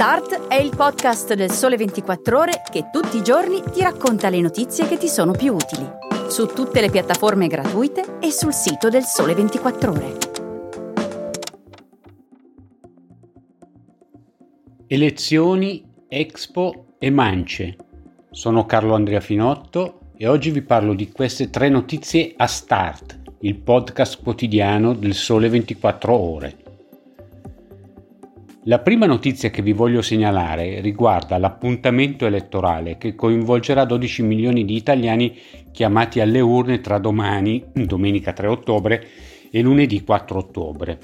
Start è il podcast del Sole 24 Ore che tutti i giorni ti racconta le notizie che ti sono più utili. Su tutte le piattaforme gratuite e sul sito del Sole 24 Ore. Elezioni, Expo e Mance. Sono Carlo Andrea Finotto e oggi vi parlo di queste tre notizie a Start, il podcast quotidiano del Sole 24 Ore. La prima notizia che vi voglio segnalare riguarda l'appuntamento elettorale che coinvolgerà 12 milioni di italiani chiamati alle urne tra domani, domenica 3 ottobre, e lunedì 4 ottobre.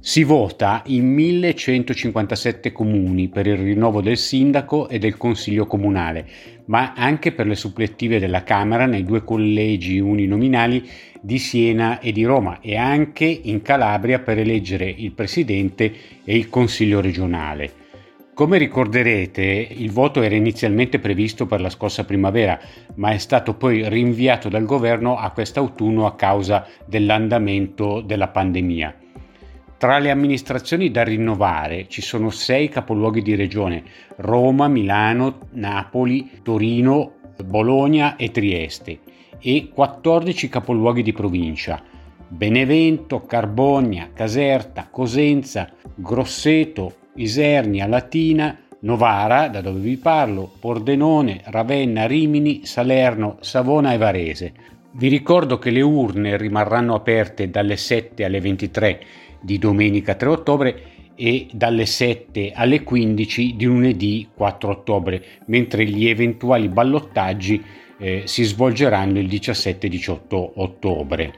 Si vota in 1157 comuni per il rinnovo del sindaco e del consiglio comunale, ma anche per le supplettive della Camera nei due collegi uninominali di Siena e di Roma e anche in Calabria per eleggere il presidente e il consiglio regionale. Come ricorderete, il voto era inizialmente previsto per la scorsa primavera, ma è stato poi rinviato dal governo a quest'autunno a causa dell'andamento della pandemia. Tra le amministrazioni da rinnovare ci sono sei capoluoghi di regione, Roma, Milano, Napoli, Torino, Bologna e Trieste, e 14 capoluoghi di provincia, Benevento, Carbogna, Caserta, Cosenza, Grosseto, Isernia, Latina, Novara, da dove vi parlo, Pordenone, Ravenna, Rimini, Salerno, Savona e Varese. Vi ricordo che le urne rimarranno aperte dalle 7 alle 23 di domenica 3 ottobre e dalle 7 alle 15 di lunedì 4 ottobre, mentre gli eventuali ballottaggi eh, si svolgeranno il 17-18 ottobre.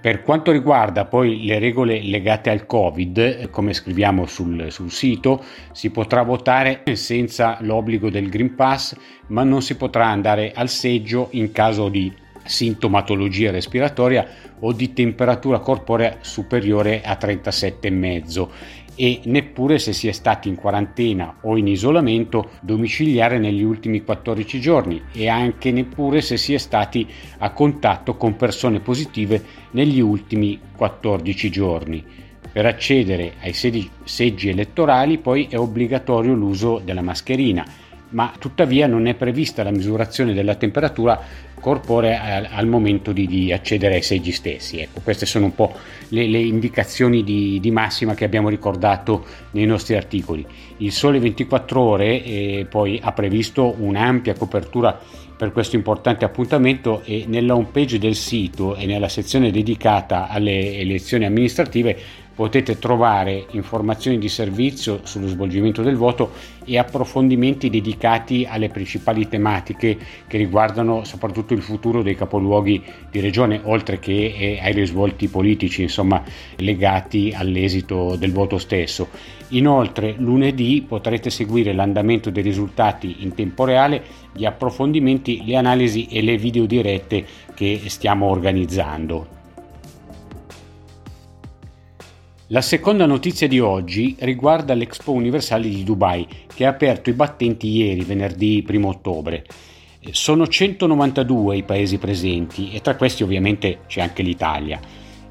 Per quanto riguarda poi le regole legate al Covid, come scriviamo sul, sul, sito, si potrà votare senza l'obbligo del Green Pass, ma non si potrà andare al seggio in caso di sintomatologia respiratoria o di temperatura corporea superiore a 37,5 e neppure se si è stati in quarantena o in isolamento domiciliare negli ultimi 14 giorni e anche neppure se si è stati a contatto con persone positive negli ultimi 14 giorni. Per accedere ai seggi elettorali poi è obbligatorio l'uso della mascherina ma tuttavia non è prevista la misurazione della temperatura corporea al, momento di, di, accedere ai seggi stessi. Ecco, queste sono un po' le, le indicazioni di, di, massima che abbiamo ricordato nei nostri articoli. Il Sole 24 Ore eh, poi ha previsto un'ampia copertura per questo importante appuntamento e nella homepage del sito e nella sezione dedicata alle elezioni amministrative potete trovare informazioni di servizio sullo svolgimento del voto e approfondimenti dedicati alle principali tematiche che riguardano soprattutto il futuro dei capoluoghi di regione, oltre che eh, ai risvolti politici, insomma, legati all'esito del voto stesso. Inoltre, lunedì potrete seguire l'andamento dei risultati in tempo reale, gli approfondimenti, le analisi e le video dirette che stiamo organizzando. La seconda notizia di oggi riguarda l'Expo Universale di Dubai che ha aperto i battenti ieri, venerdì 1 ottobre. Sono 192 i paesi presenti e tra questi ovviamente c'è anche l'Italia.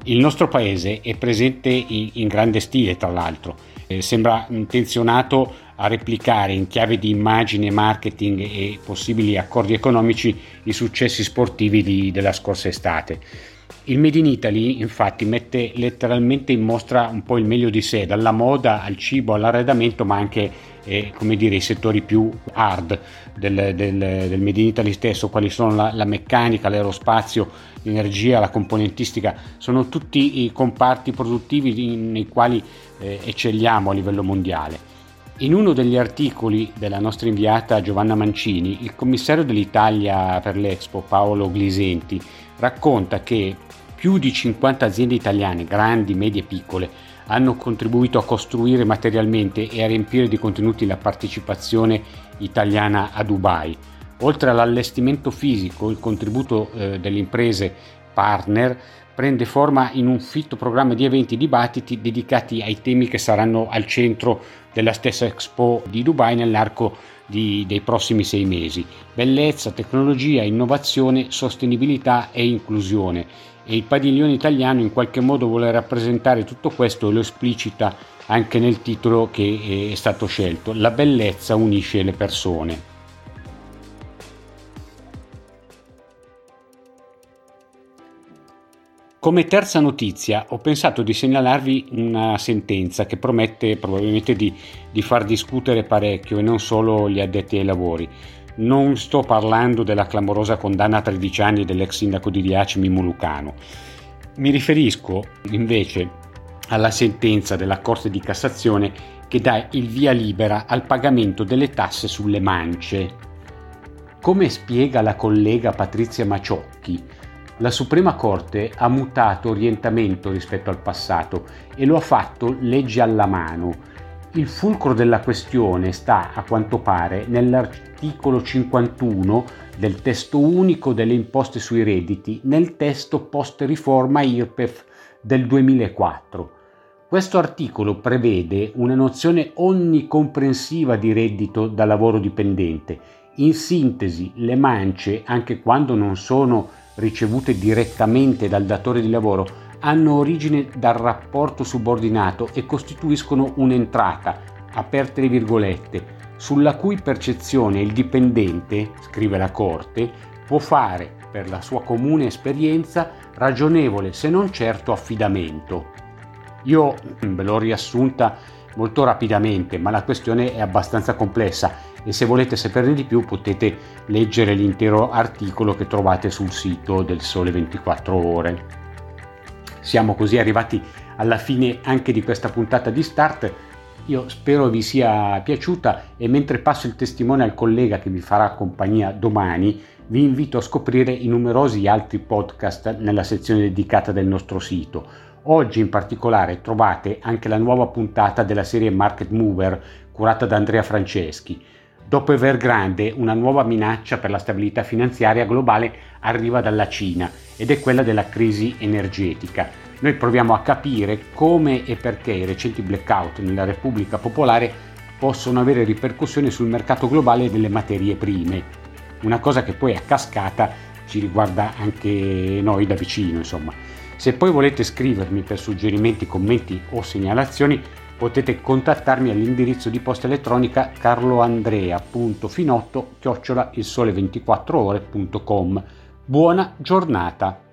Il nostro paese è presente in, in grande stile tra l'altro, eh, sembra intenzionato a replicare in chiave di immagine, marketing e possibili accordi economici i successi sportivi di, della scorsa estate. Il Made in Italy infatti mette letteralmente in mostra un po' il meglio di sé, dalla moda al cibo all'arredamento, ma anche eh, come dire, i settori più hard del, del, del, Made in Italy stesso, quali sono la, la meccanica, l'aerospazio, l'energia, la componentistica, sono tutti i comparti produttivi nei quali eh, eccelliamo a livello mondiale. In uno degli articoli della nostra inviata Giovanna Mancini, il commissario dell'Italia per l'Expo Paolo Glisenti racconta che più di 50 aziende italiane, grandi, medie e piccole, hanno contribuito a costruire materialmente e a riempire di contenuti la partecipazione italiana a Dubai. Oltre all'allestimento fisico, il contributo eh, delle imprese partner prende forma in un fitto programma di eventi e dibattiti dedicati ai temi che saranno al centro della stessa Expo di Dubai nell'arco di, dei prossimi sei mesi. Bellezza, tecnologia, innovazione, sostenibilità e inclusione. E il padiglione italiano in qualche modo vuole rappresentare tutto questo e lo esplicita anche nel titolo che è stato scelto. La bellezza unisce le persone. Come terza notizia ho pensato di segnalarvi una sentenza che promette probabilmente di, di, far discutere parecchio e non solo gli addetti ai lavori. Non sto parlando della clamorosa condanna a 13 anni dell'ex sindaco di Riace Mimo Lucano. Mi riferisco invece alla sentenza della Corte di Cassazione che dà il via libera al pagamento delle tasse sulle mance. Come spiega la collega Patrizia Maciocchi, la Suprema Corte ha mutato orientamento rispetto al passato e lo ha fatto legge alla mano. Il fulcro della questione sta, a quanto pare, nell'articolo 51 del testo unico delle imposte sui redditi, nel testo post riforma IRPEF del 2004. Questo articolo prevede una nozione onnicomprensiva di reddito da lavoro dipendente. In sintesi, le mance, anche quando non sono ricevute direttamente dal datore di lavoro hanno origine dal rapporto subordinato e costituiscono un'entrata, aperte le virgolette, sulla cui percezione il dipendente, scrive la Corte, può fare, per la sua comune esperienza, ragionevole se non certo affidamento. Io ve l'ho riassunta molto rapidamente, ma la questione è abbastanza complessa e se volete saperne di più potete leggere l'intero articolo che trovate sul sito del Sole 24 ore. Siamo così arrivati alla fine anche di questa puntata di Start. Io spero vi sia piaciuta e mentre passo il testimone al collega che vi farà compagnia domani, vi invito a scoprire i numerosi altri podcast nella sezione dedicata del nostro sito. Oggi in particolare trovate anche la nuova puntata della serie Market Mover curata da Andrea Franceschi. Dopo Evergrande, una nuova minaccia per la stabilità finanziaria globale arriva dalla Cina ed è quella della crisi energetica. Noi proviamo a capire come e perché i recenti blackout nella Repubblica Popolare possono avere ripercussioni sul mercato globale delle materie prime. Una cosa che poi a cascata ci riguarda anche noi da vicino, insomma. Se poi volete scrivermi per suggerimenti, commenti o segnalazioni, potete contattarmi all'indirizzo di posta elettronica carloandrea.finotto chiocciola il sole 24 ore.com. Buona giornata!